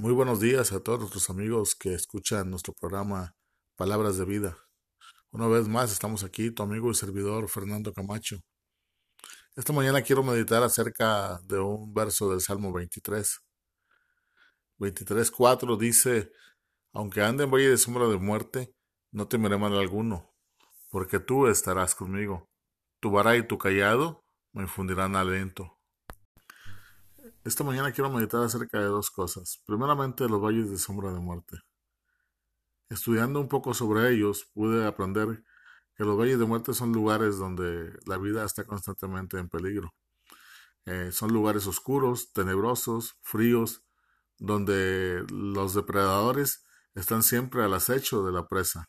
Muy buenos días a todos nuestros amigos que escuchan nuestro programa Palabras de Vida. Una vez más estamos aquí, tu amigo y servidor Fernando Camacho. Esta mañana quiero meditar acerca de un verso del Salmo 23. 23.4 dice, aunque ande en valle de sombra de muerte, no temeré mal alguno, porque tú estarás conmigo. Tu vara y tu callado me infundirán aliento. Esta mañana quiero meditar acerca de dos cosas. Primeramente, los valles de sombra de muerte. Estudiando un poco sobre ellos, pude aprender que los valles de muerte son lugares donde la vida está constantemente en peligro. Eh, son lugares oscuros, tenebrosos, fríos, donde los depredadores están siempre al acecho de la presa.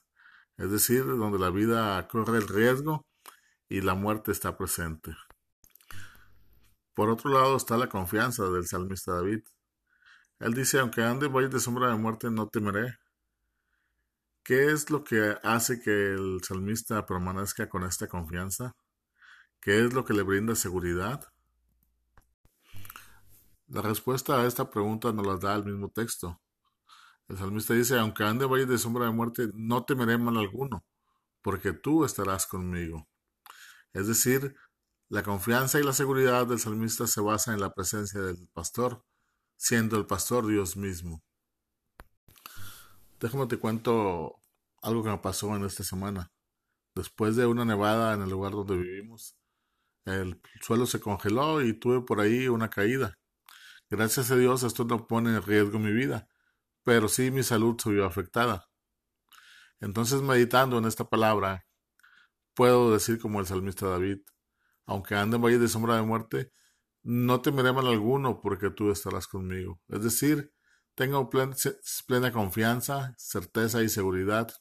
Es decir, donde la vida corre el riesgo y la muerte está presente. Por otro lado está la confianza del salmista David. Él dice, aunque ande en de sombra de muerte, no temeré. ¿Qué es lo que hace que el salmista permanezca con esta confianza? ¿Qué es lo que le brinda seguridad? La respuesta a esta pregunta nos la da el mismo texto. El salmista dice, aunque ande valle de sombra de muerte, no temeré mal alguno, porque tú estarás conmigo. Es decir, la confianza y la seguridad del salmista se basa en la presencia del pastor, siendo el pastor Dios mismo. Déjame te cuento algo que me pasó en esta semana. Después de una nevada en el lugar donde vivimos, el suelo se congeló y tuve por ahí una caída. Gracias a Dios esto no pone en riesgo mi vida, pero sí mi salud se vio afectada. Entonces meditando en esta palabra, puedo decir como el salmista David, aunque ande en valle de sombra de muerte, no temeré mal alguno, porque tú estarás conmigo. Es decir, tengo plena confianza, certeza y seguridad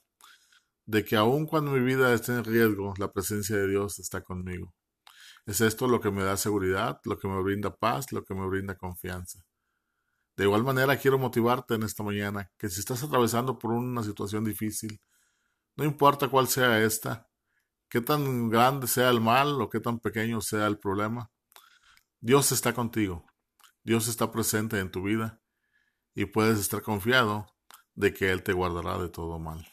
de que aun cuando mi vida esté en riesgo, la presencia de Dios está conmigo. Es esto lo que me da seguridad, lo que me brinda paz, lo que me brinda confianza. De igual manera, quiero motivarte en esta mañana que si estás atravesando por una situación difícil, no importa cuál sea esta, qué tan grande sea el mal o qué tan pequeño sea el problema, Dios está contigo. Dios está presente en tu vida y puedes estar confiado de que Él te guardará de todo mal.